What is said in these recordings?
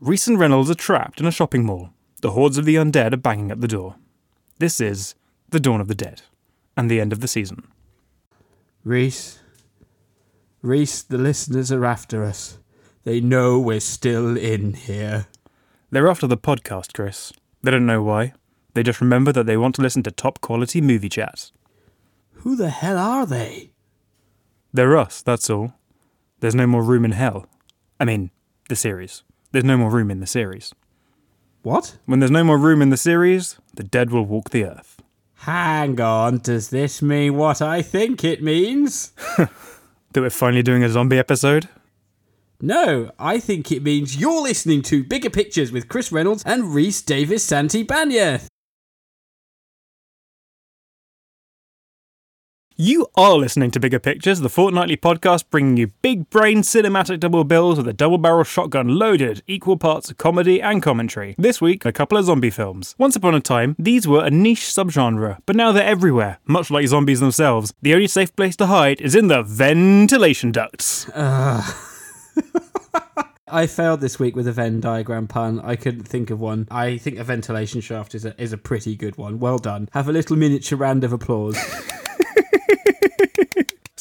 Reese and Reynolds are trapped in a shopping mall. The hordes of the undead are banging at the door. This is The Dawn of the Dead and the end of the season. Reese. Reese, the listeners are after us. They know we're still in here. They're after the podcast, Chris. They don't know why. They just remember that they want to listen to top quality movie chat. Who the hell are they? They're us, that's all. There's no more room in hell. I mean, the series. There's no more room in the series. What? When there's no more room in the series, the dead will walk the earth. Hang on, does this mean what I think it means? That we're finally doing a zombie episode? No, I think it means you're listening to Bigger Pictures with Chris Reynolds and Reese Davis Santi You are listening to Bigger Pictures, the fortnightly podcast bringing you big brain cinematic double bills with a double barrel shotgun loaded, equal parts of comedy and commentary. This week, a couple of zombie films. Once upon a time, these were a niche subgenre, but now they're everywhere, much like zombies themselves. The only safe place to hide is in the ventilation ducts. I failed this week with a Venn diagram pun. I couldn't think of one. I think a ventilation shaft is a, is a pretty good one. Well done. Have a little miniature round of applause.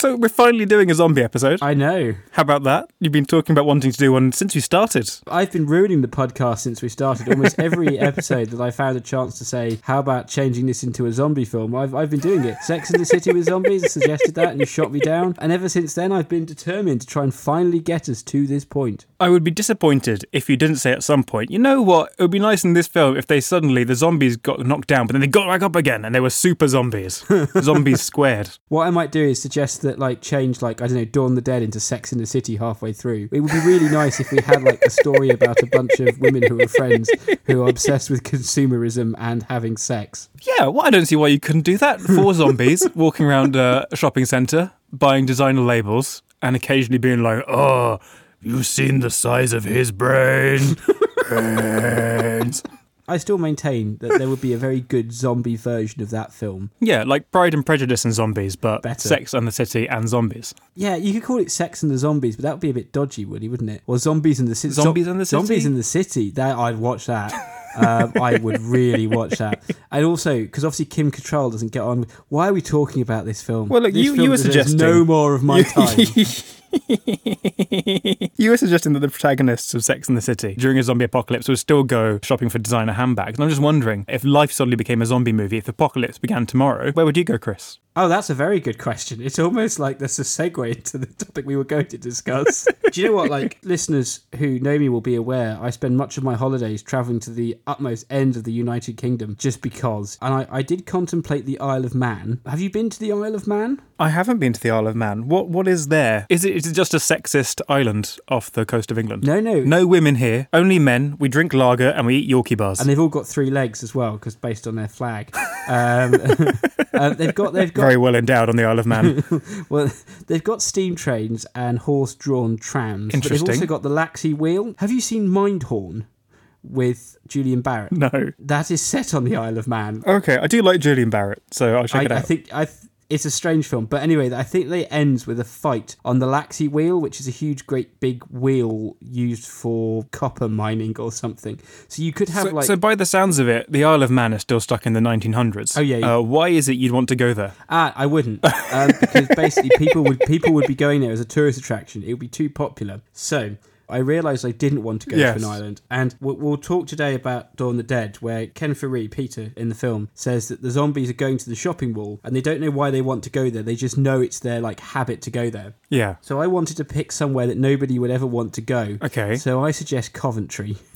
So we're finally doing a zombie episode. I know. How about that? You've been talking about wanting to do one since we started. I've been ruining the podcast since we started. Almost every episode that I found a chance to say, how about changing this into a zombie film? I've, I've been doing it. Sex in the City with Zombies, I suggested that and you shot me down. And ever since then, I've been determined to try and finally get us to this point. I would be disappointed if you didn't say at some point, you know what? It would be nice in this film if they suddenly, the zombies got knocked down, but then they got back up again and they were super zombies. zombies squared. What I might do is suggest that, like, change, like, I don't know, Dawn the Dead into Sex in the City halfway through. It would be really nice if we had, like, a story about a bunch of women who are friends who are obsessed with consumerism and having sex. Yeah, well, I don't see why you couldn't do that. Four zombies walking around a shopping centre, buying designer labels, and occasionally being like, oh, you've seen the size of his brain. Brains. I still maintain that there would be a very good zombie version of that film. Yeah, like Pride and Prejudice and zombies, but Better. Sex and the City and zombies. Yeah, you could call it Sex and the Zombies, but that would be a bit dodgy, would it, wouldn't it? Or Zombies in the City. Zombies in the City? Zombies in the City. That I'd watch that. um, I would really watch that. And also, because obviously Kim Cattrall doesn't get on. with- Why are we talking about this film? Well, look, This you- you film were suggesting- no more of my time. you were suggesting that the protagonists of Sex and the City during a zombie apocalypse would still go shopping for designer handbags. And I'm just wondering if life suddenly became a zombie movie, if the apocalypse began tomorrow, where would you go, Chris? Oh, that's a very good question. It's almost like that's a segue into the topic we were going to discuss. Do you know what? Like, listeners who know me will be aware, I spend much of my holidays traveling to the utmost end of the United Kingdom just because. And I, I did contemplate the Isle of Man. Have you been to the Isle of Man? I haven't been to the Isle of Man. What What is there? Is it, is it just a sexist island off the coast of England? No, no. No women here, only men. We drink lager and we eat Yorkie bars. And they've all got three legs as well, because based on their flag, um, uh, they've got they've got Very well endowed on the Isle of Man. Well, they've got steam trains and horse-drawn trams. But they've also got the Laxey Wheel. Have you seen Mindhorn with Julian Barratt? no. That is set on the Isle of Man. Okay, I do like Julian Barratt, so I'll check I, it out. I think I. Th- it's a strange film, but anyway, I think they ends with a fight on the Laxey Wheel, which is a huge, great big wheel used for copper mining or something. So you could have so, like so by the sounds of it, the Isle of Man is still stuck in the 1900s. Oh, yeah, yeah. Uh, why is it you'd want to go there? Ah, I wouldn't, um, because basically people would people would be going there as a tourist attraction. It would be too popular. So I realised I didn't want to go Yes. to an island, and we'll, we'll talk today about Dawn of the Dead, where Ken Foree, Peter in the film, says that the zombies are going to the shopping mall, and they don't know why they want to go there. They just know it's their like habit to go there. Yeah. So I wanted to pick somewhere that nobody would ever want to go. Okay. So I suggest Coventry.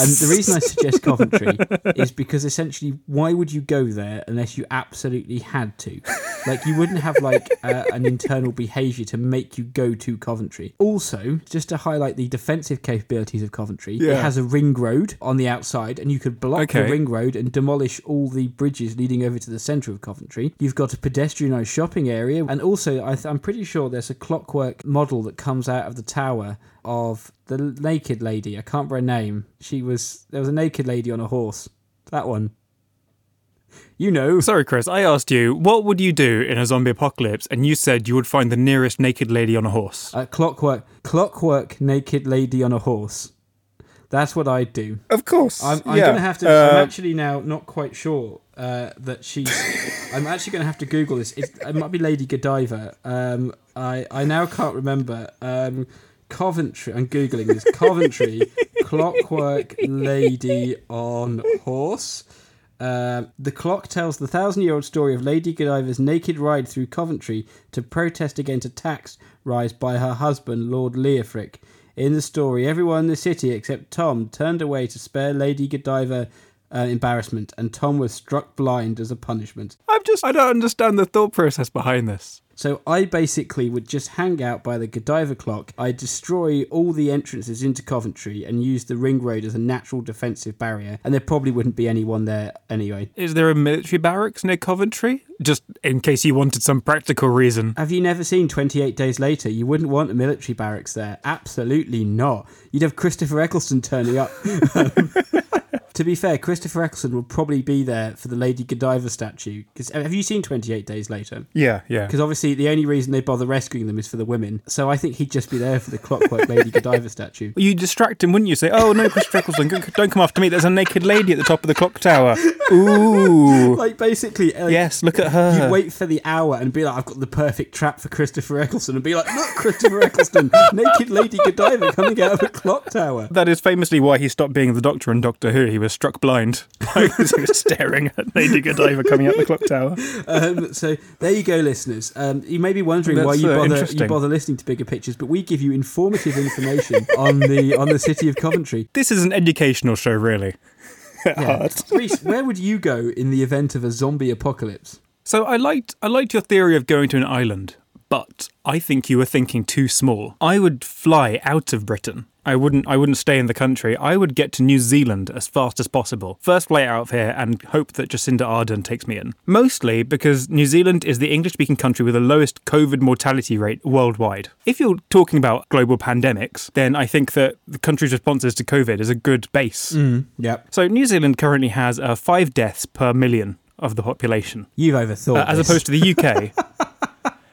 And the reason I suggest Coventry is because essentially, why would you go there unless you absolutely had to? Like, you wouldn't have like uh, an internal behaviour to make you go to Coventry. Also, just to highlight the defensive capabilities of Coventry, it has a ring road on the outside, and you could block Okay. the ring road and demolish all the bridges leading over to the centre of Coventry. You've got a pedestrianised shopping area, and also I th- I'm pretty sure there's a clockwork model that comes out of the tower of the naked lady. I can't remember her name. She was there was a naked lady on a horse. That one. You know. Sorry, Chris. I asked you, what would you do in a zombie apocalypse? And you said you would find the nearest naked lady on a horse. Uh, clockwork, clockwork, naked lady on a horse. That's what I'd do. Of course. I'm, I'm yeah. going to have to. Uh, I'm actually now not quite sure uh, that she's. I'm actually going to have to Google this. It, it might be Lady Godiva. Um, I I now can't remember. Um, Coventry. I'm googling this. Coventry Clockwork Lady on Horse. Um, the clock tells the thousand-year-old story of Lady Godiva's naked ride through Coventry to protest against a tax rise by her husband, Lord Leofric. In the story, everyone in the city except Tom turned away to spare Lady Godiva uh, embarrassment, and Tom was struck blind as a punishment. I'm just. I don't understand the thought process behind this. So I basically would just hang out by the Godiva clock. I destroy all the entrances into Coventry and use the ring road as a natural defensive barrier, and there probably wouldn't be anyone there anyway. Is there a military barracks near Coventry? Just in case you wanted some practical reason. Have you never seen 28 Days Later? You wouldn't want a military barracks there. Absolutely not. You'd have Christopher Eccleston turning up. to be fair, Christopher Eccleston will probably be there for the Lady Godiva statue. 'Cause- uh, have you seen 28 Days Later? Yeah, yeah. Because obviously the only reason they bother rescuing them is for the women. So I think he'd just be there for the Clockwork Lady Godiva statue. You distract him, wouldn't you? Say, "Oh no, Christopher Eccleston, don't come after me. There's a naked lady at the top of the clock tower." Ooh. Like basically, like, Yes, look at her. You wait for the hour and be like, I've got the perfect trap for Christopher Eccleston, and be like, look, Christopher Eccleston, naked Lady Godiva coming out of the clock tower. That is famously why he stopped being the Doctor in Doctor Who. He was struck blind was staring at Lady Godiva coming out the clock tower. Um, so there you go, listeners. Um, you may be wondering why you uh, bother you bother listening to bigger pictures, but we give you informative information on the on the city of Coventry. This is an educational show, really. Yeah. Reese, where would you go in the event of a zombie apocalypse? So I liked I liked your theory of going to an island, but I think you were thinking too small. I would fly out of Britain. I wouldn't I wouldn't stay in the country. I would get to New Zealand as fast as possible. First flight out of here and hope that Jacinda Ardern takes me in. Mostly because New Zealand is the English speaking country with the lowest COVID mortality rate worldwide. If you're talking about global pandemics, then I think that the country's responses to COVID is a good base. Yep. So New Zealand currently has uh, five deaths per million of the population You've overthought uh, as opposed to the UK.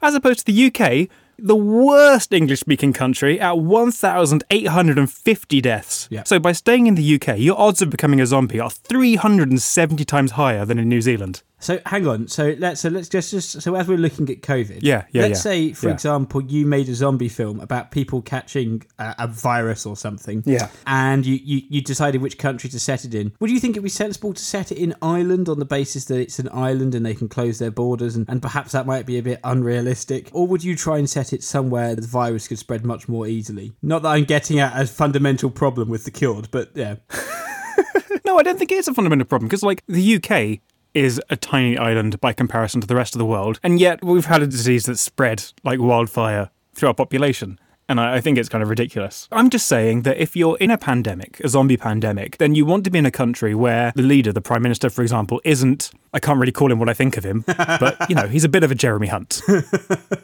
as opposed to the UK, the worst English speaking country at 1,850 deaths. So by staying in the UK, your odds of becoming a zombie are 370 times higher than in New Zealand. So hang on. So let's so let's just, just so as we're looking at COVID. Yeah, yeah, Let's yeah. say, for Yeah. example, you made a zombie film about people catching a, a virus or something. Yeah. And you, you you decided which country to set it in. Would you think it'd be sensible to set it in Ireland on the basis that it's an island and they can close their borders and, and perhaps that might be a bit unrealistic? Or would you try and set it somewhere the virus could spread much more easily? Not that I'm getting at a fundamental problem with the cured, but yeah. No, I don't think it is a fundamental problem because, like, the UK is a tiny island by comparison to the rest of the world, and yet we've had a disease that's spread like wildfire through our population. And I I think it's kind of ridiculous. I'm just saying that if you're in a pandemic, a zombie pandemic, then you want to be in a country where the leader, the prime minister, for example, isn't. I can't really call him what I think of him, but, you know, he's a bit of a Jeremy Hunt.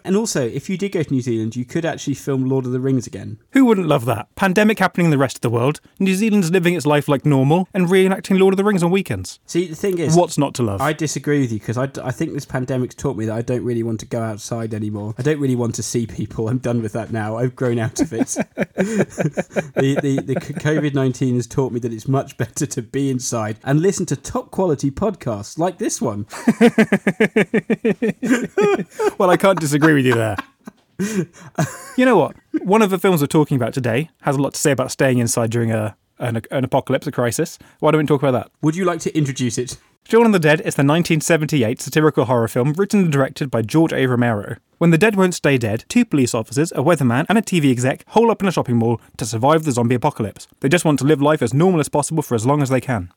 And also, if you did go to New Zealand, you could actually film Lord of the Rings again. Who wouldn't love that? Pandemic happening in the rest of the world, New Zealand's living its life like normal, and reenacting Lord of the Rings on weekends. See, the thing is, What's not to love? I disagree with you because I, I think this pandemic's taught me that I don't really want to go outside anymore. I don't really want to see people. I'm done with that now. I've grown out of it. the the, the COVID 19 has taught me that it's much better to be inside and listen to top quality podcasts like this one. Well, I can't disagree with you there. you know what? One of the films we're talking about today has a lot to say about staying inside during a an, an apocalypse, a crisis. Why don't we talk about that? Would you like to introduce it? Shaun of the Dead is the 1978 satirical horror film written and directed by George A. Romero. When the dead won't stay dead, two police officers, a weatherman, and a TV exec hole up in a shopping mall to survive the zombie apocalypse. They just want to live life as normal as possible for as long as they can.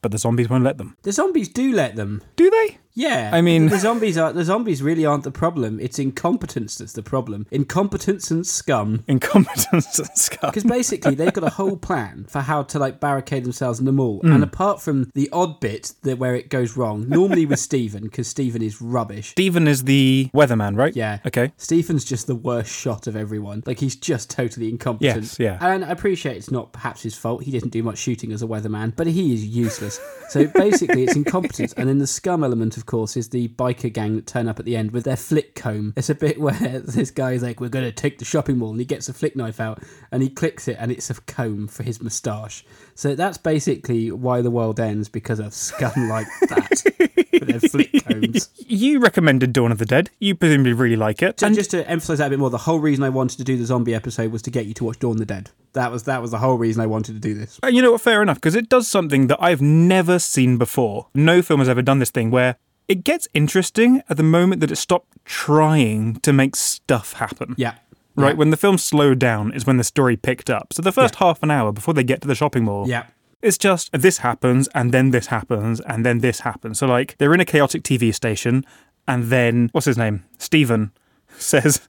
But the zombies won't let them. The zombies do let them. Do they? Yeah, I mean- the zombies are the zombies really aren't the problem. It's incompetence that's the problem. Incompetence and scum. Incompetence and scum. Because basically they've got a whole plan for how to like barricade themselves in the mall. Hmm. And apart from the odd bit that where it goes wrong, normally with Stephen, because Stephen is rubbish. Stephen is the weatherman, right? Yeah. Okay. Stephen's just the worst shot of everyone. Like he's just totally incompetent. Yes, yeah. And I appreciate it's not perhaps his fault. He didn't do much shooting as a weatherman, but he is useless. So basically it's incompetence and then the scum element of of course, is the biker gang that turn up at the end with their flick comb. It's a bit where this guy's like, "We're going to take the shopping mall," and he gets a flick knife out and he clicks it, and it's a comb for his moustache. So that's basically why the world ends because of scum like that with their flick combs. You recommended Dawn of the Dead. You presumably really like it. So And just to emphasize that a bit more, the whole reason I wanted to do the zombie episode was to get you to watch Dawn of the Dead. That was that was the whole reason I wanted to do this. Uh, you know what? Fair enough, because it does something that I've never seen before. No film has ever done this thing where it gets interesting at the moment that it stopped trying to make stuff happen. Yeah. Right? Yeah. When the film slowed down is when the story picked up. So the first half an hour before they get to the shopping mall, Yeah. it's just this happens and then this happens and then this happens. So like they're in a chaotic TV station and then what's his name? Stephen says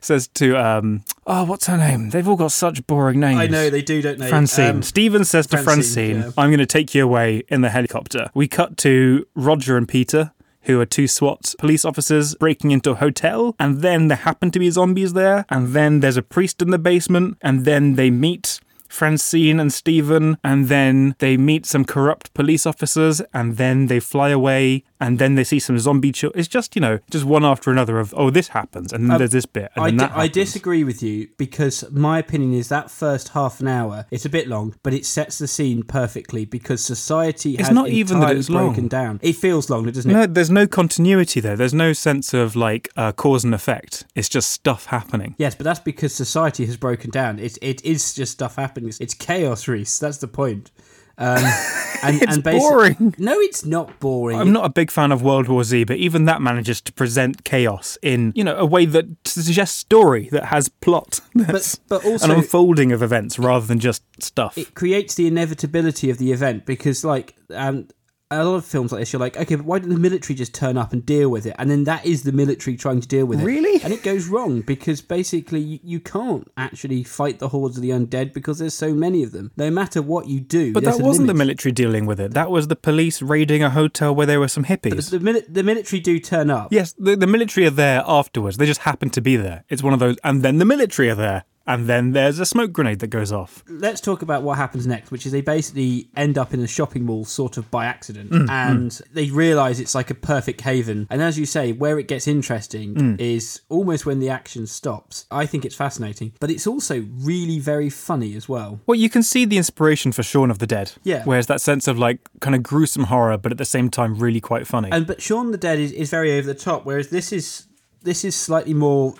says to um oh what's her name? They've all got such boring names. I know they do, don't they? Francine. Um, Stephen says to Francine, Francine, yeah. I'm going to take you away in the helicopter. We cut to Roger and Peter, who are two SWAT police officers breaking into a hotel, and then there happen to be zombies there, and then there's a priest in the basement, and then they meet. Francine and Stephen, and then they meet some corrupt police officers, and then they fly away, and then they see some zombie children. It's just, you know, just one after another of, oh, this happens, and then there's this bit, and I, then that I disagree with you because my opinion is that first half an hour it's a bit long, but it sets the scene perfectly because society has It's not even that it's long. broken down. It feels long, doesn't it? No, there's no continuity there. There's no sense of like uh, cause and effect. It's just stuff happening. Yes, but that's because society has broken down. It it is just stuff happening. It's, it's chaos, Reese. That's the point. Um, and, It's and basi- boring. No, it's not boring. I'm not a big fan of World War Z, but even that manages to present chaos in, you know, a way that suggests story that has plot. That's but an also- an unfolding of events rather than just stuff. it creates the inevitability of the event because like um a lot of films like this, you're like, okay, but why didn't the military just turn up and deal with it? And then that is the military trying to deal with it. Really? And it goes wrong because basically you, you can't actually fight the hordes of the undead because there's so many of them. No matter what you do, but that wasn't the military dealing with it. That was the police raiding a hotel where there were some hippies. The, mili- the military do turn up. Yes, the, the military are there afterwards. They just happen to be there. It's one of those, and then the military are there, and then there's a smoke grenade that goes off. let's talk about what happens next, which is they basically end up in a shopping mall sort of by accident Mm, and they realize it's like a perfect haven. And as you say, where it gets interesting Mm. is almost when the action stops. I think it's fascinating, but it's also really very funny as well. Well, you can see the inspiration for Shaun of the Dead. Yeah. Whereas that sense of like kind of gruesome horror, but at the same time really quite funny. And but Shaun the Dead is, is very over the top, whereas this is this is slightly more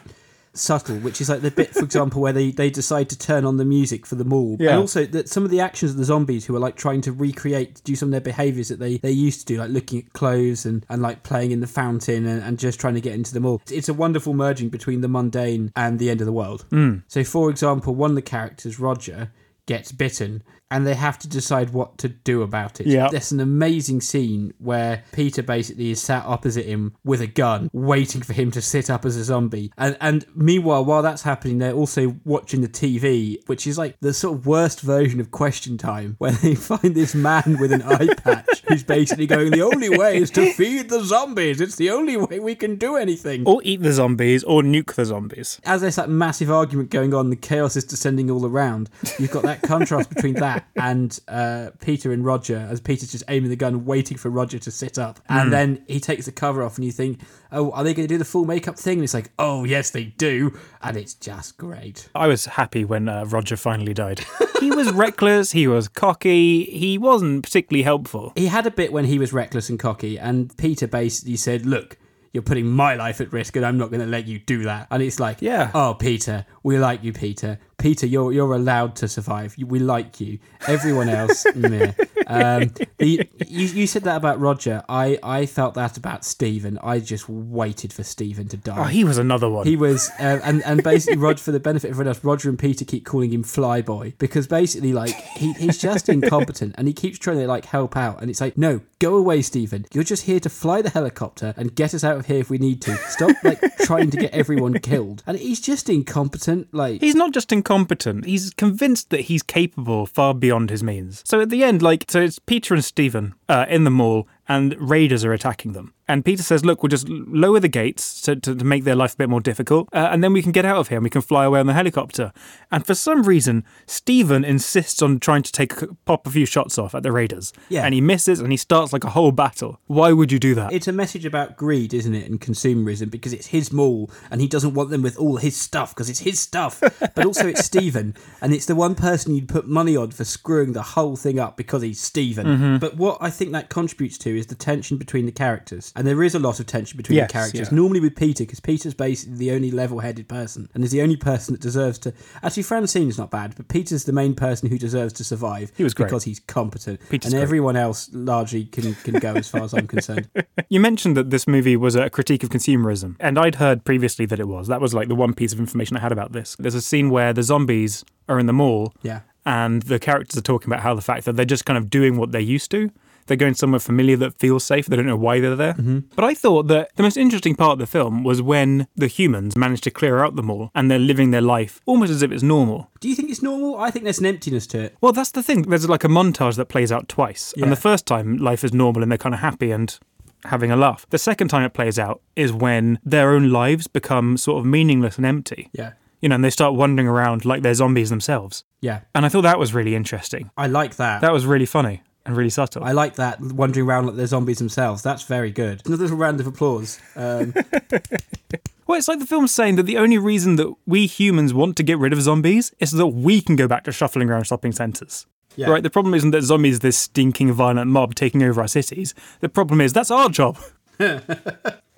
subtle, which is like the bit, for example, where they, they decide to turn on the music for the mall. Yeah. And also that some of the actions of the zombies who are like trying to recreate, do some of their behaviours that they, they used to do, like looking at clothes and, and like playing in the fountain and, and just trying to get into the mall. It's a wonderful merging between the mundane and the end of the world. Mm. So, for example, one of the characters, Roger, gets bitten and they have to decide what to do about it. Yeah. There's an amazing scene where Peter basically is sat opposite him with a gun, waiting for him to sit up as a zombie. And and meanwhile, while that's happening, they're also watching the TV, which is like the sort of worst version of Question Time, where they find this man with an eye patch who's basically going, The only way is to feed the zombies. It's the only way we can do anything. or eat the zombies or nuke the zombies. as there's that massive argument going on, the chaos is descending all around. You've got that contrast between that and uh, Peter and Roger, as Peter's just aiming the gun, waiting for Roger to sit up, and then he takes the cover off, and you think, "Oh, are they going to do the full makeup thing?" And it's like, "Oh, yes, they do," and it's just great. I was happy when uh, Roger finally died. he was reckless, he was cocky, he wasn't particularly helpful. He had a bit when he was reckless and cocky, and Peter basically said, "Look." You're putting my life at risk, and I'm not going to let you do that. And it's like, Yeah. oh, Peter, we like you, Peter. Peter, you're you're allowed to survive. We like you. Everyone else, meh. Um, the, you, you said that about Roger. I, I felt that about Stephen. I just waited for Stephen to die. Oh, he was another one. He was, uh, and and basically, Roger, for the benefit of everyone else, Roger and Peter keep calling him Flyboy because basically, like, he, he's just incompetent, and he keeps trying to like help out, and it's like, no, go away, Stephen. You're just here to fly the helicopter and get us out of here if we need to. Stop like trying to get everyone killed, and he's just incompetent. Like, He's not just incompetent, he's convinced that he's capable far beyond his means. So at the end, like, so it's Peter and Stephen uh, in the mall, and raiders are attacking them. And Peter says, Look, we'll just lower the gates to, to, to make their life a bit more difficult, uh, and then we can get out of here and we can fly away on the helicopter. And for some reason, Stephen insists on trying to take pop a few shots off at the Raiders. Yeah. And he misses and he starts like a whole battle. Why would you do that? It's a message about greed, isn't it, and consumerism because it's his mall and he doesn't want them with all his stuff because it's his stuff. But also it's Stephen and it's the one person you'd put money on for screwing the whole thing up because he's Stephen. Mm-hmm. But what I think that contributes to is the tension between the characters. And there is a lot of tension between Yes, the characters. yeah. Normally with Peter because Peter's basically the only level-headed person and is the only person that deserves to Actually Francine's not bad, but Peter's the main person who deserves to survive He was great. because he's competent. Peter's and great. everyone else largely can can go as far as I'm concerned. You mentioned that this movie was a critique of consumerism, and I'd heard previously that it was. That was like the one piece of information I had about this. There's a scene where the zombies are in the mall, Yeah. and the characters are talking about how the fact that they're just kind of doing what they used to. They're going somewhere familiar that feels safe. They don't know why they're there. Mm-hmm. But I thought that the most interesting part of the film was when the humans managed to clear out the mall and they're living their life almost as if it's normal. Do you think it's normal? I think there's an emptiness to it. Well, that's the thing. There's like a montage that plays out twice. Yeah. And the first time, life is normal and they're kind of happy and having a laugh. The second time it plays out is when their own lives become sort of meaningless and empty. Yeah. You know, and they start wandering around like they're zombies themselves. Yeah. And I thought that was really interesting. I like that. That was really funny and really subtle. I like that wandering around like they're zombies themselves. That's very good. Another little round of applause. Um, Well, it's like the film's saying that the only reason that we humans want to get rid of zombies is so that we can go back to shuffling around shopping centres. Yeah. Right? The problem isn't that zombies are this stinking, violent mob taking over our cities. The problem is that's our job.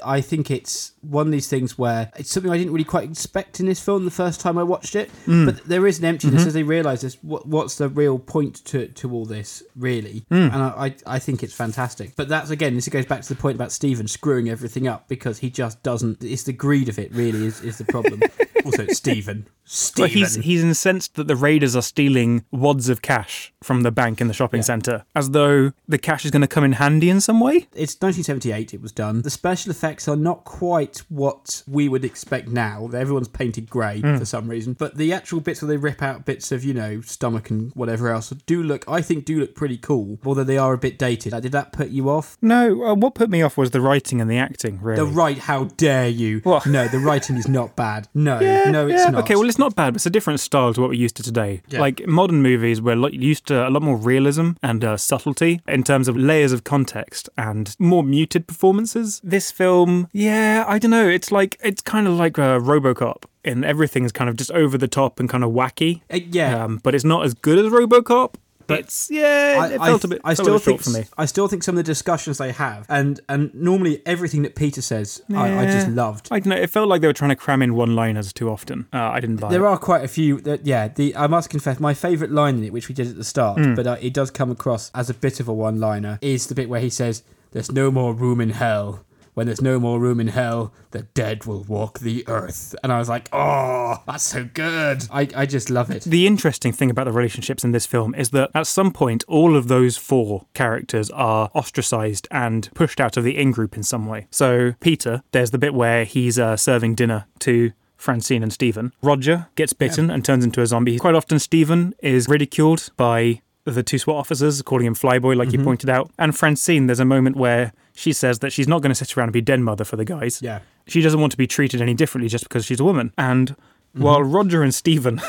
I think it's one of these things where it's something I didn't really quite expect in this film the first time I watched it. Mm. But there is an emptiness mm-hmm. as they realise this. What, what's the real point to, to all this, really? Mm. And I, I, I think it's fantastic. But that's again, this goes back to the point about Stephen screwing everything up because he just doesn't. It's the greed of it, really, is, is the problem. also, it's Stephen. Stephen. But he's he's incensed that the raiders are stealing wads of cash from the bank in the shopping centre, as though the cash is going to come in handy in some way. It's 1978, it was done. The special effects are not quite what we would expect now. Everyone's painted grey for some reason. But the actual bits where they rip out bits of, you know, stomach and whatever else do look, I think, do look pretty cool, although they are a bit dated. Did that put you off? No, uh, what put me off was the writing and the acting. Really, The right, how dare you? What? No, the writing is not bad. No, no, it's yeah, not. Okay, well, it's not bad, but it's a different style to what we're used to today. Yeah. Like modern movies, we're used to a lot more realism and uh, subtlety in terms of layers of context and more muted performances. This film, yeah, I don't know. It's like it's kind of like uh, RoboCop, and everything's kind of just over the top and kind of wacky. Uh, yeah. Um, but it's not as good as RoboCop. But it's yeah, I, it felt a bit. I still a think for me. I still think some of the discussions they have, and and normally everything that Peter says, I, I just loved. I don't know. It felt like they were trying to cram in one-liners too often. Uh, I didn't buy There it. are quite a few that, yeah. The I must confess, my favourite line in it, which we did at the start, Hmm. but uh, it does come across as a bit of a one-liner, is the bit where he says, "There's no more room in hell. When there's no more room in hell, the dead will walk the earth." And I was like, "Oh, that's so good." I I just love it. The interesting thing about the relationships in this film is that at some point, all of those four characters are ostracized and pushed out of the in group in some way. So, Peter, there's the bit where he's uh, serving dinner to Francine and Stephen. Roger gets bitten and turns into a zombie. Quite often, Stephen is ridiculed by the two SWAT officers, calling him Flyboy, like you mm-hmm. pointed out. And Francine, there's a moment where she says that she's not going to sit around and be den mother for the guys. Yeah. She doesn't want to be treated any differently just because she's a woman. And mm-hmm. while Roger and Stephen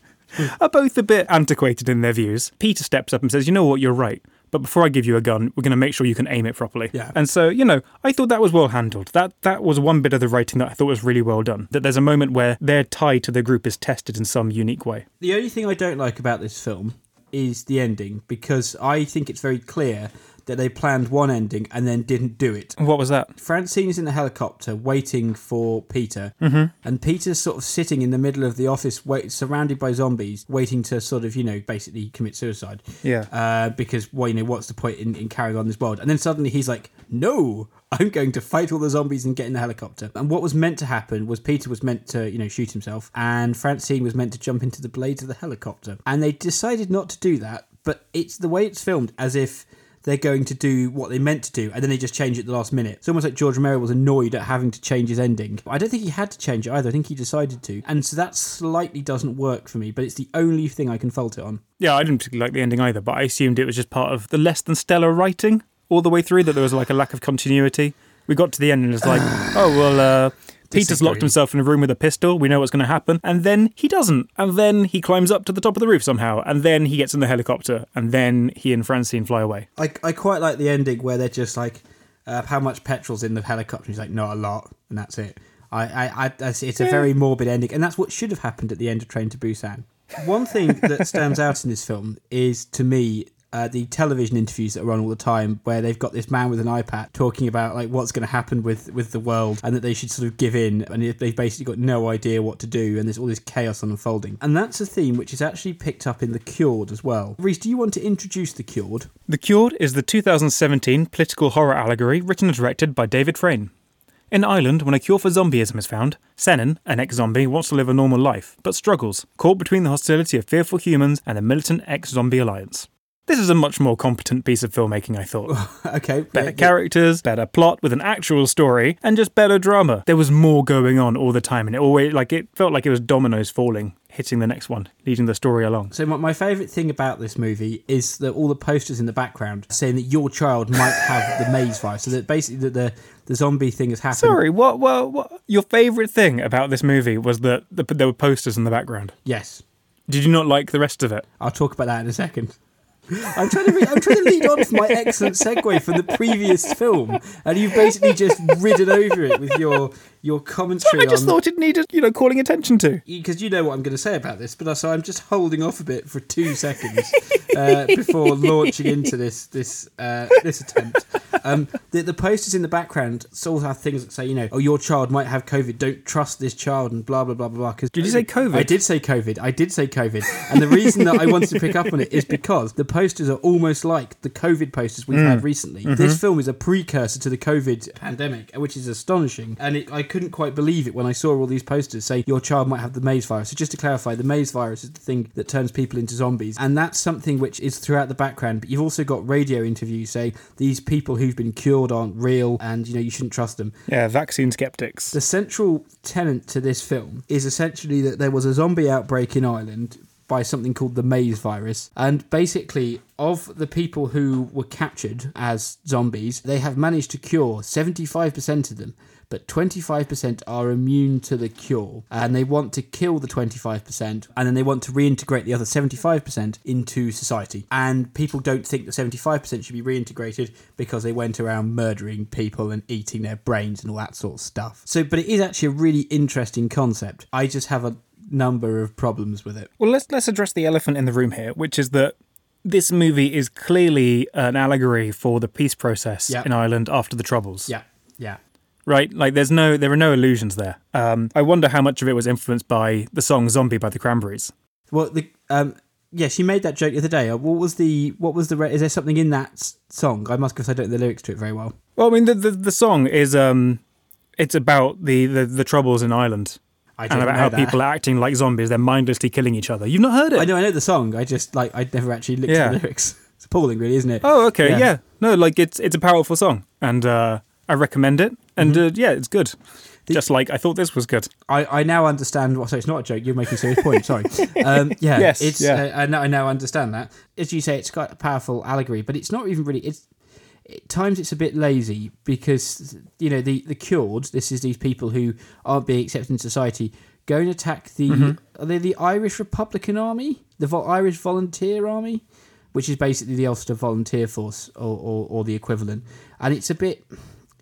are both a bit antiquated in their views, Peter steps up and says, You know what, you're right. But before I give you a gun, we're going to make sure you can aim it properly. Yeah. And so, you know, I thought that was well handled. That that was one bit of the writing that I thought was really well done. That there's a moment where their tie to the group is tested in some unique way. The only thing I don't like about this film is the ending because I think it's very clear that they planned one ending and then didn't do it. What was that? Francine is in the helicopter waiting for Peter, Mm-hmm. and Peter's sort of sitting in the middle of the office, wait, surrounded by zombies, waiting to sort of, you know, basically commit suicide. Yeah. Uh, because, well, you know, what's the point in, in carrying on this world? And then suddenly he's like, no, I'm going to fight all the zombies and get in the helicopter. And what was meant to happen was Peter was meant to, you know, shoot himself, and Francine was meant to jump into the blades of the helicopter. And they decided not to do that, but it's the way it's filmed as if they're going to do what they meant to do, and then they just change it at the last minute. It's almost like George Romero was annoyed at having to change his ending. But I don't think he had to change it either. I think he decided to, and so that slightly doesn't work for me. But it's the only thing I can fault it on. Yeah, I didn't particularly like the ending either, but I assumed it was just part of the less than stellar writing all the way through, that there was like a lack of continuity. We got to the end and it's like, oh well, uh, Peter's locked himself in a room with a pistol. We know what's going to happen, and then he doesn't, and then he climbs up to the top of the roof somehow, and then he gets in the helicopter, and then he and Francine fly away. I, I quite like the ending where they're just like, uh, how much petrol's in the helicopter? He's like, not a lot, and that's it. I, I, I it's a very morbid ending, and that's what should have happened at the end of Train to Busan. One thing that stands out in this film is, to me, uh, the television interviews that are on all the time, where they've got this man with an eye patch talking about like what's going to happen with with the world, and that they should sort of give in, and they've basically got no idea what to do, and there's all this chaos unfolding. And that's a theme which is actually picked up in The Cured as well. Reese, do you want to introduce The Cured? The Cured is the 2017 political horror allegory written and directed by David Freyne. In Ireland, when a cure for zombieism is found, Senan, an ex zombie, wants to live a normal life, but struggles, caught between the hostility of fearful humans and the militant ex zombie alliance. This is a much more competent piece of filmmaking, I thought. okay. Better yeah, characters, better plot with an actual story, and just better drama. There was more going on all the time, and it always like it felt like it was dominoes falling, hitting the next one, leading the story along. So my, my favourite thing about this movie is that all the posters in the background saying that your child might have the maze virus. So that basically that the the zombie thing has happened. Sorry, what, what, what? Your favourite thing about this movie was that the, there were posters in the background. Yes, Did you not like the rest of it? I'll talk about that in a second. I'm trying to re- I'm trying to lead on from my excellent segue from the previous film, and you've basically just ridden over it with your your commentary I just on thought it needed, you know, calling attention to. because you know what I'm going to say about this, but uh, so I'm just holding off a bit for two seconds uh, before launching into this this uh, this attempt. Um, the, the posters in the background still have things that say, you know, oh, your child might have COVID. Don't trust this child, and blah blah blah blah blah. Because Did you say COVID? I did say COVID. I did say COVID, and the reason that I wanted to pick up on it is because the posters are almost like the COVID posters we've Mm. had recently. Mm-hmm. This film is a precursor to the COVID pandemic, which is astonishing, and it, I couldn't quite believe it when I saw all these posters say your child might have the maze virus. So just to clarify, the maze virus is the thing that turns people into zombies, and that's something which is throughout the background. But you've also got radio interviews saying these people who've been cured aren't real, and you know you shouldn't trust them. Yeah, vaccine skeptics. The central tenet to this film is essentially that there was a zombie outbreak in Ireland by something called the maze virus. And basically, of the people who were captured as zombies, they have managed to cure 75% of them. But 25% are immune to the cure, and they want to kill the 25%, and then they want to reintegrate the other 75% into society. And people don't think that 75% should be reintegrated because they went around murdering people and eating their brains and all that sort of stuff. So, but it is actually a really interesting concept. I just have a number of problems with it. Well, let's let's address the elephant in the room here, which is that this movie is clearly an allegory for the peace process Yeah. in Ireland after the Troubles. Yeah, yeah. Right? Like, there's no, there are no illusions there. Um, I wonder how much of it was influenced by the song "Zombie" by the Cranberries. Well, the um, yeah, she made that joke the other day. Uh, What was the what was the re- is there something in that song? I must because I don't know the lyrics to it very well. Well, I mean, the the, the song is um, it's about the, the the Troubles in Ireland I and about how that. people are acting like zombies. They're mindlessly killing each other. You've not heard it? I know, I know the song. I just like I'd never actually looked Yeah. at the lyrics. It's appalling, really, isn't it? Oh, okay, Yeah. yeah. No, like it's it's a powerful song, and uh, I recommend it. And Mm-hmm. uh, yeah, it's good. Just like I thought this was good. I, I now understand. What, so it's not a joke. You're making a serious point. Sorry. Um, yeah. Yes, It's. yeah. Uh, I, now, I now understand that. As you say, it's got a powerful allegory, but it's not even really. It's at times it's a bit lazy because you know the the cured. This is these people who aren't being accepted in society. Go and attack the. Mm-hmm. Are they the Irish Republican Army? The Vol- Irish Volunteer Army, which is basically the Ulster Volunteer Force or, or, or the equivalent, and it's a bit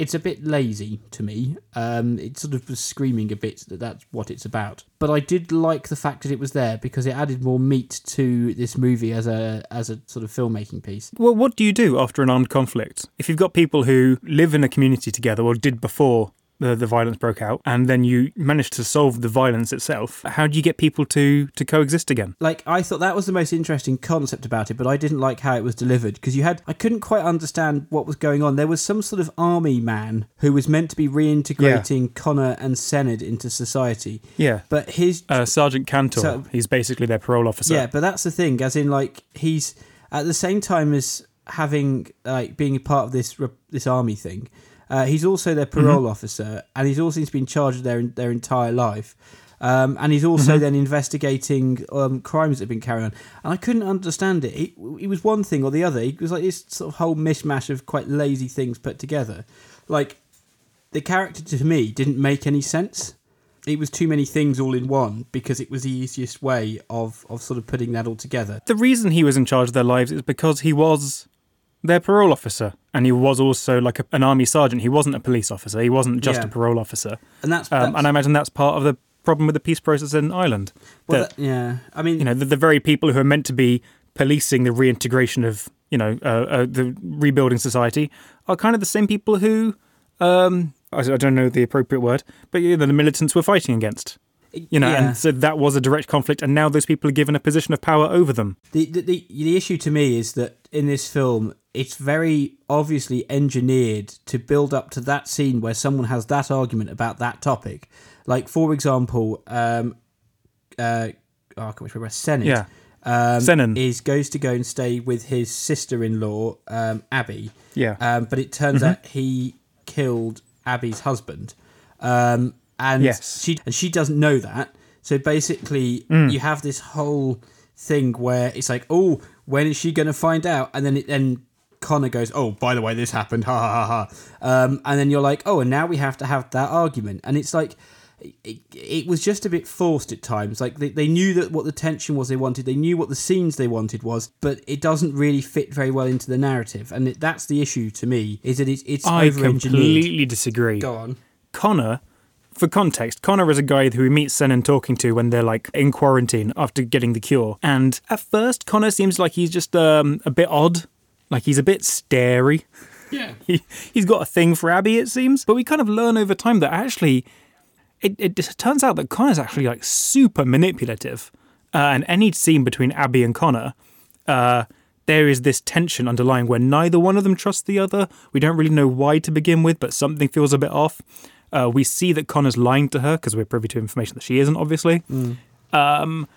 it's a bit lazy to me. Um, it sort of was screaming a bit that that's what it's about. But I did like the fact that it was there because it added more meat to this movie as a as a sort of filmmaking piece. Well, what do you do after an armed conflict? If you've got people who live in a community together or did before the, the violence broke out, and then you managed to solve the violence itself, how do you get people to, to coexist again? Like I thought that was the most interesting concept about it, but I didn't like how it was delivered because you had I couldn't quite understand what was going on. There was some sort of army man who was meant to be reintegrating Connor and Senan into society, Yeah. but his Uh, Sergeant Cantor, So- he's basically their parole officer. Yeah, but that's the thing. As in, like he's at the same time as having like being a part of this this army thing. Uh, he's also their parole officer, and he's also been charged their their entire life. Um, and he's also then investigating um, crimes that have been carried on. And I couldn't understand it. It, it was one thing or the other. It was like this sort of whole mishmash of quite lazy things put together. Like the character to me didn't make any sense. It was too many things all in one because it was the easiest way of, of sort of putting that all together. The reason he was in charge of their lives is because he was their parole officer, and he was also like a, an army sergeant. He wasn't a police officer. He wasn't just Yeah. a parole officer. And that's, Um, that's and I imagine that's part of the problem with the peace process in Ireland. well, that, that- yeah. I mean, you know, the, the very people who are meant to be policing the reintegration of, you know, uh, uh, the rebuilding society are kind of the same people who, um, I, I don't know the appropriate word, but you know, the militants were fighting against. You know, yeah. and so that was a direct conflict, and now those people are given a position of power over them. The, the the the issue to me is that in this film, it's very obviously engineered to build up to that scene where someone has that argument about that topic. Like for example, um, uh, oh, I can't remember Senan. Yeah. Um, is goes to go and stay with his sister-in-law um, Abby. Yeah. Um, but it turns Mm-hmm. out he killed Abby's husband. Um, and Yes. she and she doesn't know that. So basically, Mm. you have this whole thing where it's like, oh, when is she going to find out? And then it then Connor goes, oh, by the way, this happened, ha ha ha ha. Um, and then you're like, oh, and now we have to have that argument, and it's like. It, it was just a bit forced at times. Like they, they knew that what the tension was they wanted, they knew what the scenes they wanted was, but it doesn't really fit very well into the narrative, and it, that's the issue to me. Is that it's it's I completely disagree. Go on. Connor, for context, Connor is a guy who he meets Senan talking to when they're like in quarantine after getting the cure. And at first, Connor seems like he's just um, a bit odd. Like he's a bit starey. Yeah. He, he's got a thing for Abby, it seems. But we kind of learn over time that actually, it, it just turns out that Connor's actually like super manipulative. Uh, and any scene between Abby and Connor, uh, there is this tension underlying where neither one of them trusts the other. We don't really know why to begin with, but something feels a bit off. Uh, we see that Connor's lying to her because we're privy to information that she isn't, obviously. Um,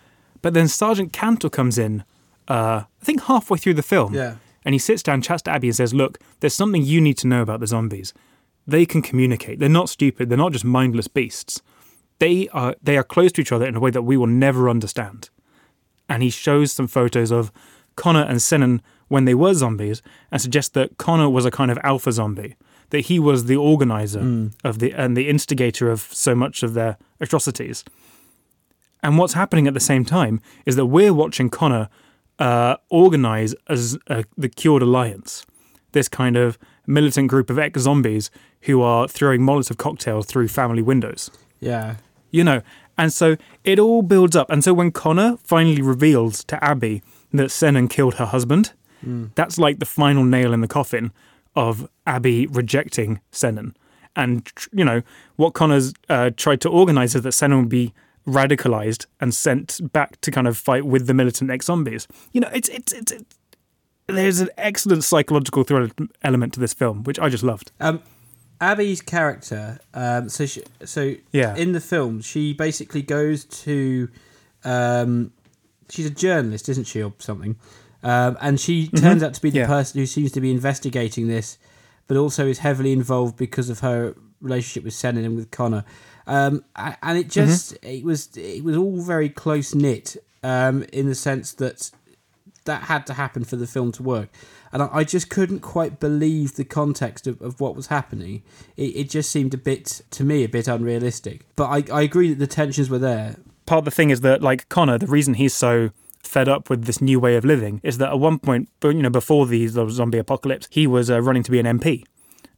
but then Sergeant Cantor comes in, uh, I think halfway through the film. Yeah. And he sits down, chats to Abby, and says, Look, there's something you need to know about the zombies. They can communicate. They're not stupid. They're not just mindless beasts. They are they are close to each other in a way that we will never understand. And he shows some photos of Connor and Senan when they were zombies and suggests that Connor was a kind of alpha zombie, that he was the organizer of the and the instigator of so much of their atrocities. And what's happening at the same time is that we're watching Connor uh, organize as uh, the Cured Alliance, this kind of militant group of ex zombies who are throwing Molotov cocktails through family windows. Yeah. You know, and so it all builds up. And so when Connor finally reveals to Abby that Senan killed her husband, that's like the final nail in the coffin of Abby rejecting Senan. And, you know, what Connor's uh, tried to organize is that Senan would be radicalized and sent back to kind of fight with the militant ex zombies. You know, it's, it's, it's, it's, there's an excellent psychological thriller element to this film, which I just loved. Um, Abby's character. Um, so she, so Yeah. in the film, she basically goes to. Um, she's a journalist, isn't she, or something? Um, and she turns out to be the Yeah. person who seems to be investigating this, but also is heavily involved because of her relationship with Senan and with Connor. Um, and it just it was it was all very close knit um, in the sense that that had to happen for the film to work. And I, I just couldn't quite believe the context of, of what was happening. It, it just seemed a bit, to me, a bit unrealistic. But I, I agree that the tensions were there. part of the thing is that like Connor, the reason he's so fed up with this new way of living is that at one point, but you know, before the, the zombie apocalypse, he was uh, running to be an MP,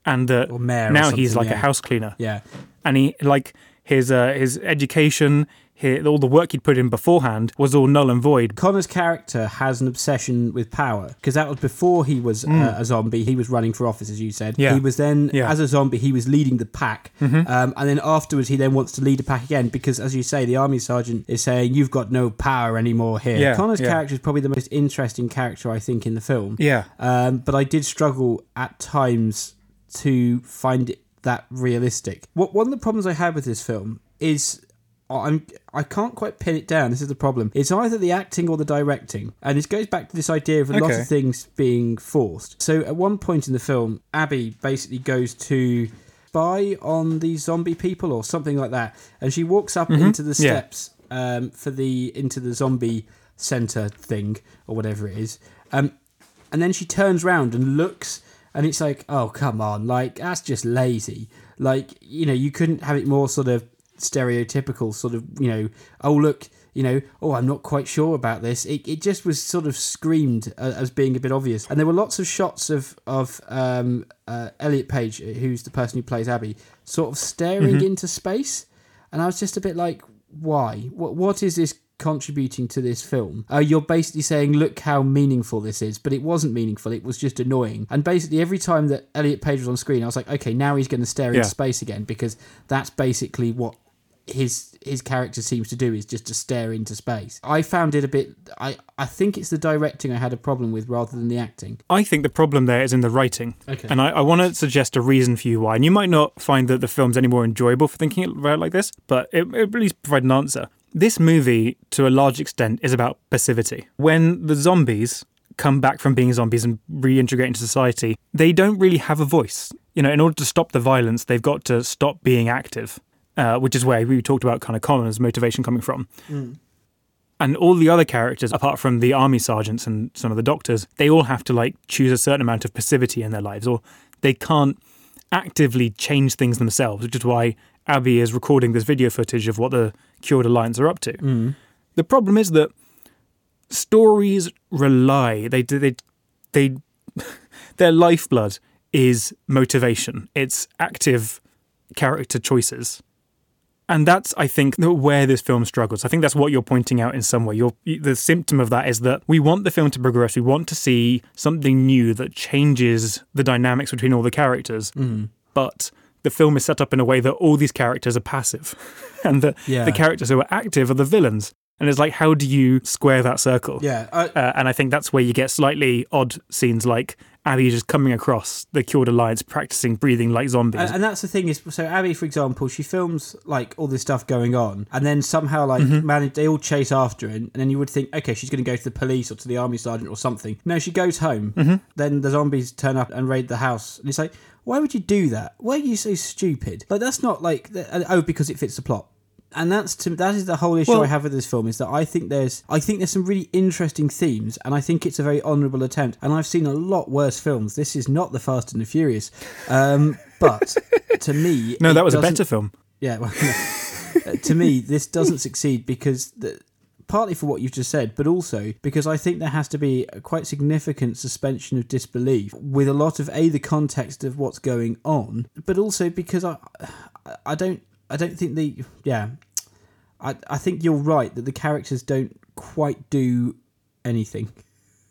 and uh, Or mayor or now he's like a house cleaner, Yeah. and he like his uh, his education, his, all the work he'd put in beforehand was all null and void. Connor's character has an obsession with power because that was before he was uh, a zombie. He was running for office, as you said. Mm. Yeah. He was then, Yeah. Mm-hmm. as a zombie, he was leading the pack. Um, and then afterwards, he then wants to lead a pack again because, as you say, the army sergeant is saying, You've got no power anymore here. Yeah, Connor's character is probably the most interesting character, I think, in the film. Yeah, Um, but I did struggle at times to find it that realistic. What one of the problems I had with this film is I'm I can't quite pin it down. This is the problem. It's either the acting or the directing, and this goes back to this idea of a lot of things being forced. So at one point in the film, Abby basically goes to spy on these zombie people or something like that, and she walks up into the Mm-hmm. Yeah. steps um, for the into the zombie center thing or whatever it is. Um, and then she turns round and looks And it's like, oh come on, like that's just lazy. Like you know, you couldn't have it more sort of stereotypical, sort of you know, oh look, you know, oh I'm not quite sure about this. It, it just was sort of screamed uh, as being a bit obvious. And there were lots of shots of of um, uh, Elliot Page, who's the person who plays Abby, sort of staring into space, and I was just a bit like, why? What what is this? contributing to this film. Uh, you're basically saying, look how meaningful this is, but it wasn't meaningful. It was just annoying. And basically, every time that Elliot Page was on screen, I was like, okay, now he's going to stare Yeah. into space again because that's basically what his his character seems to do is just to stare into space. I found it a bit. I I think it's the directing I had a problem with rather than the acting. I think the problem there is in the writing. Okay. And I, I want to suggest a reason for you why. And you might not find that the film's any more enjoyable for thinking about it like this, but it, it at least provide an answer. This movie, to a large extent, is about passivity. When the zombies come back from being zombies and reintegrate into society, they don't really have a voice. You know, in order to stop the violence, they've got to stop being active, uh, which is where we talked about kind of Connor's motivation coming from. And all the other characters, apart from the army sergeants and some of the doctors, they all have to like choose a certain amount of passivity in their lives, or they can't actively change things themselves, which is why Abby is recording this video footage of what the Cured Alliance are up to. The problem is that stories rely they they they their lifeblood is motivation. It's active character choices. And that's, I think, where this film struggles. I think that's what you're pointing out in some way. You're, the symptom of that is that we want the film to progress. We want to see something new that changes the dynamics between all the characters. Mm-hmm. But the film is set up in a way that all these characters are passive, and the Yeah. the characters who are active are the villains. And it's like, how do you square that circle? Yeah, I, Uh, and I think that's where you get slightly odd scenes like Abby just coming across the Cured Alliance practicing breathing like zombies. And, and that's the thing is, so Abby, for example, she films like all this stuff going on, and then somehow like Mm-hmm. manage, they all chase after her, and, then you would think, okay, she's going to go to the police or to the army sergeant or something. No, she goes home. Mm-hmm. Then the zombies turn up and raid the house, and it's like, why would you do that? Why are you so stupid? Like that's not like oh because it fits the plot. And that's to, that is the whole issue Well- I have with this film is that I think there's I think there's some really interesting themes and I think it's a very honourable attempt and I've seen a lot worse films. This is not the Fast and the Furious, um, but to me, no, that was a better film. yeah, well, no. Uh, to me, this doesn't succeed because the, partly for what you've just said, but also because I think there has to be a quite significant suspension of disbelief with a lot of a the context of what's going on, but also because I, I don't, I don't think the yeah, I I think you're right that the characters don't quite do anything.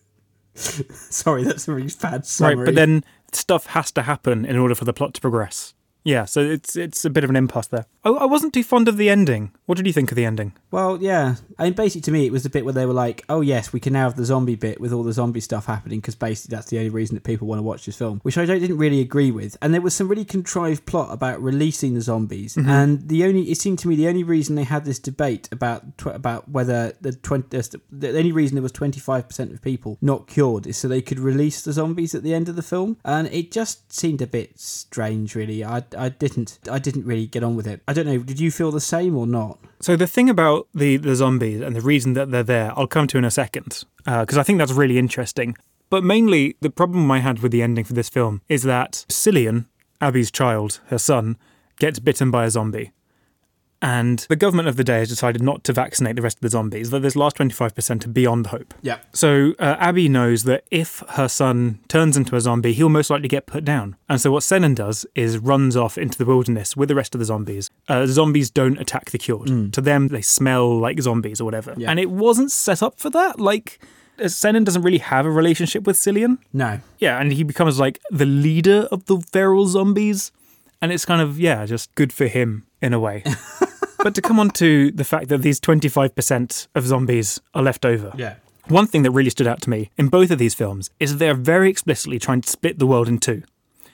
Sorry, that's a really bad summary. Right, but then stuff has to happen in order for the plot to progress. Yeah, so it's it's a bit of an impasse there. I, I wasn't too fond of the ending. What did you think of the ending? Well, yeah. I mean, basically, to me, it was the bit where they were like, "Oh yes, we can now have the zombie bit with all the zombie stuff happening," because basically that's the only reason that people want to watch this film, which I don't, didn't really agree with. And there was some really contrived plot about releasing the zombies, mm-hmm. and the only it seemed to me the only reason they had this debate about tw- about whether the twenty the only reason there was twenty five percent of people not cured is so they could release the zombies at the end of the film, and it just seemed a bit strange, really. I I didn't I didn't really get on with it. I don't know. Did you feel the same or not? So the thing about the the zombies and the reason that they're there, I'll come to in a second, uh, because I think that's really interesting. But mainly, the problem I had with the ending for this film is that Cillian, Abby's child, her son, gets bitten by a zombie. And the government of the day has decided not to vaccinate the rest of the zombies, that this last 25% are beyond hope. Yeah. So uh, Abby knows that if her son turns into a zombie, he'll most likely get put down. And so what Senan does is runs off into the wilderness with the rest of the zombies. Uh, zombies don't attack the cured. To them, they smell like zombies or whatever. Yeah. And it wasn't set up for that. Like, uh, Senan doesn't really have a relationship with Cillian. No. Yeah, and he becomes like the leader of the feral zombies. And it's kind of, yeah, just good for him in a way. but to come on to the fact that these 25% of zombies are left over. Yeah. One thing that really stood out to me in both of these films is that they're very explicitly trying to split the world in two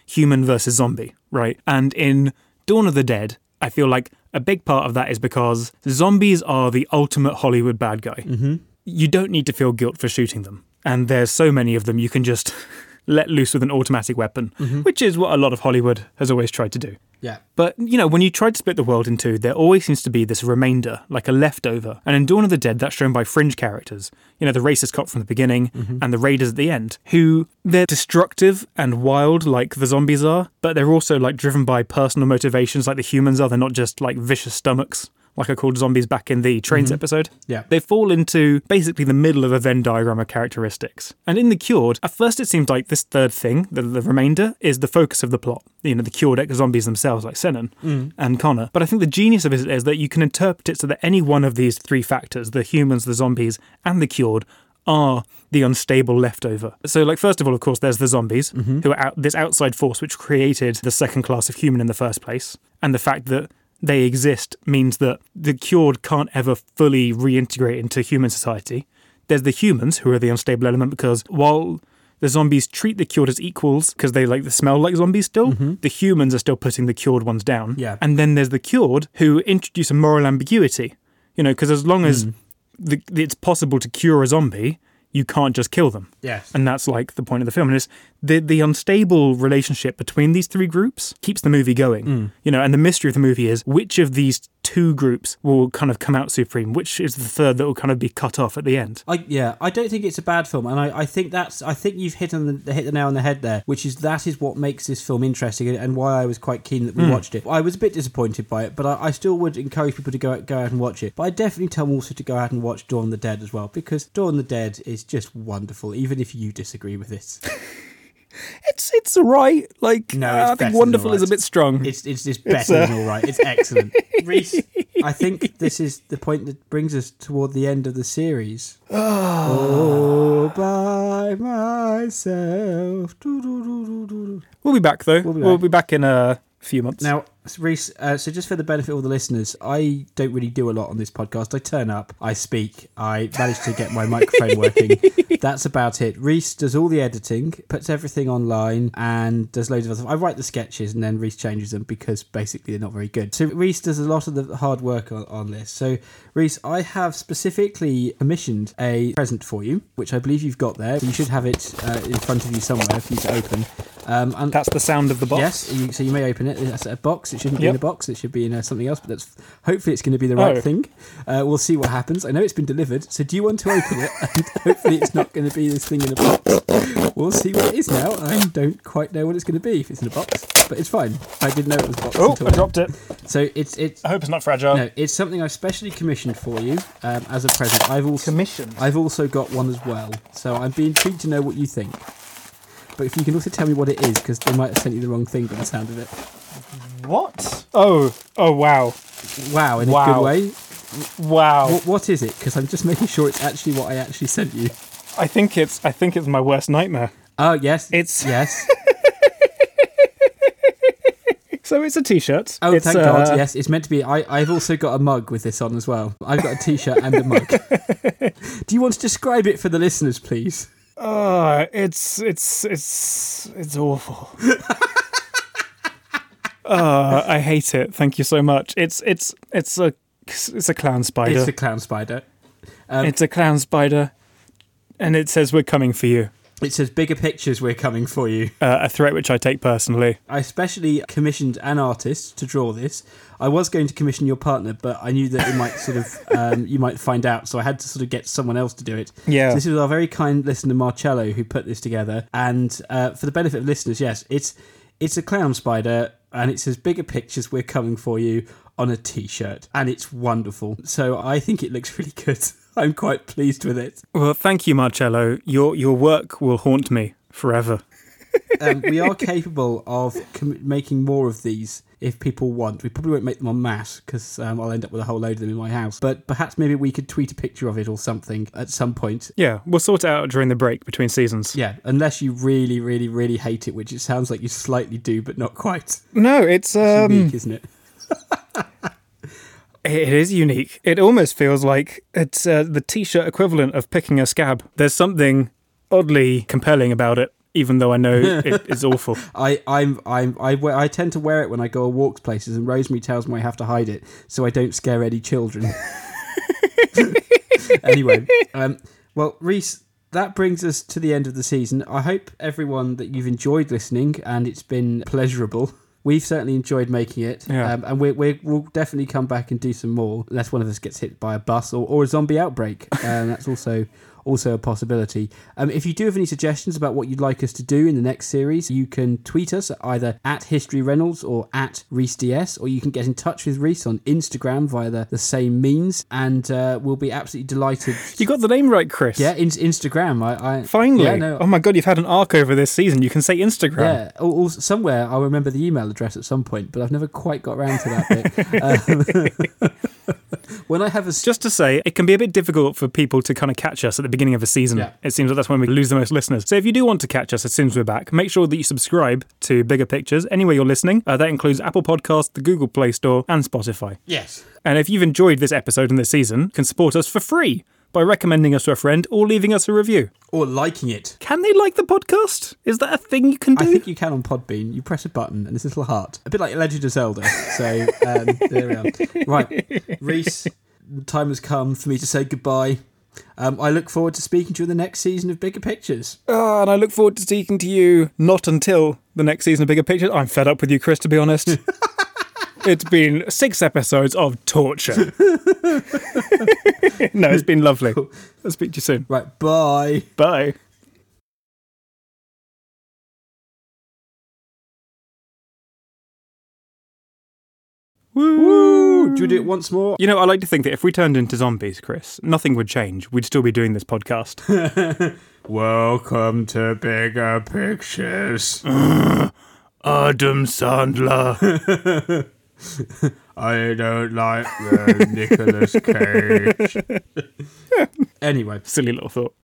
human versus zombie, right? And in Dawn of the Dead, I feel like a big part of that is because zombies are the ultimate Hollywood bad guy. Mm-hmm. You don't need to feel guilt for shooting them. And there's so many of them, you can just let loose with an automatic weapon, which is what a lot of Hollywood has always tried to do. Yeah. But, you know, when you try to split the world in two, there always seems to be this remainder, like a leftover. And in Dawn of the Dead, that's shown by fringe characters. You know, the racist cop from the beginning mm-hmm. and the raiders at the end, who they're destructive and wild like the zombies are, but they're also like driven by personal motivations like the humans are. They're not just like vicious stomachs. Like I called zombies back in the trains mm-hmm. episode. Yeah. They fall into basically the middle of a Venn diagram of characteristics. And in The Cured, at first it seems like this third thing, the, the remainder, is the focus of the plot. You know, the cured ex zombies themselves, like Senan mm. and Connor. But I think the genius of it is that you can interpret it so that any one of these three factors, the humans, the zombies, and the cured, are the unstable leftover. So, like, first of all, of course, there's the zombies, mm-hmm. who are out, this outside force which created the second class of human in the first place. And the fact that they exist means that the cured can't ever fully reintegrate into human society. There's the humans who are the unstable element because while the zombies treat the cured as equals because they like they smell like zombies still, mm-hmm. the humans are still putting the cured ones down. Yeah. And then there's the cured who introduce a moral ambiguity. You know, because as long as mm. the, it's possible to cure a zombie, you can't just kill them. Yes. And that's like the point of the film. And it's the the unstable relationship between these three groups keeps the movie going. Mm. You know, and the mystery of the movie is which of these two groups will kind of come out supreme, which is the third that will kind of be cut off at the end. I yeah, I don't think it's a bad film, and I, I think that's I think you've hit on the hit the nail on the head there, which is that is what makes this film interesting and, and why I was quite keen that we hmm. watched it. I was a bit disappointed by it, but I, I still would encourage people to go out, go out and watch it. But I definitely tell them also to go out and watch Dawn of the Dead as well because Dawn of the Dead is just wonderful, even if you disagree with this. It's it's alright. Like No, uh, it's I think wonderful is a bit strong. It's it's it's better uh, than all right. It's excellent. Reese, I think this is the point that brings us toward the end of the series. All by myself. We'll be back though. We'll We'll be be back. back, in a few months. Now, Reese, uh, so just for the benefit of all the listeners, I don't really do a lot on this podcast. I turn up, I speak, I manage to get my microphone working. That's about it. Reese does all the editing, puts everything online, and does loads of other. stuff. I write the sketches, and then Reese changes them because basically they're not very good. So Reese does a lot of the hard work on, on this. So Reese, I have specifically commissioned a present for you, which I believe you've got there. You should have it uh, in front of you somewhere for you to open. Um, and That's the sound of the box. Yes, you, so you may open it. That's a box. It shouldn't be in a box. It should be in uh, something else. But that's hopefully it's going to be the right Oh. thing. Uh, we'll see what happens. I know it's been delivered. So do you want to open it? And hopefully it's not going to be this thing in a box. We'll see what it is now. I don't quite know what it's going to be if it's in a box, but it's fine. I didn't know it was a box Oh, I dropped it. So it's it's I hope it's not fragile. no, it's something I've specially commissioned for you um, as a present. I've also Commission. I've also got one as well. So I'd be intrigued to know what you think. But if you can also tell me what it is, because they might have sent you the wrong thing by the sound of it. What? Oh, oh wow, Wow, in a good way. wow. What, what is it? Because I'm just making sure it's actually what I actually sent you. I think it's I think it's my worst nightmare. Oh yes, It's- yes. So it's a t-shirt. Oh, it's, thank uh, God. Yes, it's meant to be. I, I've also got a mug with this on as well. I've got a T-shirt and a mug. Do you want to describe it for the listeners, please? Uh, it's it's it's it's awful. Uh, I hate it. Thank you so much. It's it's it's a it's a clown spider. It's a clown spider. Um, it's a clown spider, and it says we're coming for you. It says bigger pictures. We're coming for you. Uh, a threat which I take personally. I especially commissioned an artist to draw this. I was going to commission your partner, but I knew that it might sort of um, you might find out, so I had to sort of get someone else to do it. Yeah. So this is our very kind listener Marcello who put this together, and uh, for the benefit of listeners, yes, it's it's a clown spider, and it says bigger pictures. We're coming for you on a T-shirt, and it's wonderful. So I think it looks really good. I'm quite pleased with it. Well, thank you, Marcello. Your your work will haunt me forever. Um, we are capable of com- making more of these if people want. We probably won't make them en masse because um, I'll end up with a whole load of them in my house. But perhaps maybe we could tweet a picture of it or something at some point. Yeah, we'll sort it out during the break between seasons. Yeah, unless you really, really, really hate it, which it sounds like you slightly do, but not quite. No, it's um, Unique, isn't it? It is unique. It almost feels like it's uh, the t-shirt equivalent of picking a scab. There's something oddly compelling about it, even though I know it is awful. I, I'm, I'm, I, I tend to wear it when I go on walks places, and Rosemary tells me I have to hide it so I don't scare any children. anyway, um, well, Reese, that brings us to the end of the season. I hope everyone that you've enjoyed listening and it's been pleasurable. We've certainly enjoyed making it, Yeah. um, and we we'll definitely come back and do some more, unless one of us gets hit by a bus or, or a zombie outbreak. Um, that's also also a possibility. Um, if you do have any suggestions about what you'd like us to do in the next series, you can tweet us either at History Reynolds or at Reese DS, or you can get in touch with Reese on Instagram via the, the same means, and uh, we'll be absolutely delighted. You got the name right, Chris. Yeah, in, Instagram. I, I Finally. Yeah, no, Oh my god, you've had an arc over this season. You can say Instagram. Yeah, or, or somewhere I'll remember the email address at some point, but I've never quite got around to that bit. Um, when I have a Just to say, it can be a bit difficult for people to kind of catch us at the beginning of a season. Yeah. It seems like that's when we lose the most listeners. So if you do want to catch us as soon as we're back, make sure that you subscribe to Bigger Pictures anywhere you're listening. Uh, that includes Apple Podcasts, the Google Play Store, and Spotify. yes, And if you've enjoyed this episode and this season, you can support us for free by recommending us to a friend or leaving us a review. or liking it. Can they like the podcast? Is that a thing you can do? I think you can on Podbean. You press a button and this little heart, a bit like Legend of Zelda. So um, there we are. Right, Reese, the time has come for me to say goodbye. Um, I look forward to speaking to you in the next season of Bigger Pictures. Ah, and I look forward to speaking to you not until the next season of Bigger Pictures. I'm fed up with you, Chris, to be honest. it's been six episodes of torture. no, it's been lovely. I'll speak to you soon. Right, bye. Bye. Woo! Do you do it once more? You know, I like to think that if we turned into zombies, Chris, nothing would change. We'd still be doing this podcast. Welcome to Bigger Pictures. Adam Sandler. I don't like the Nicolas Cage. anyway. Silly little thought.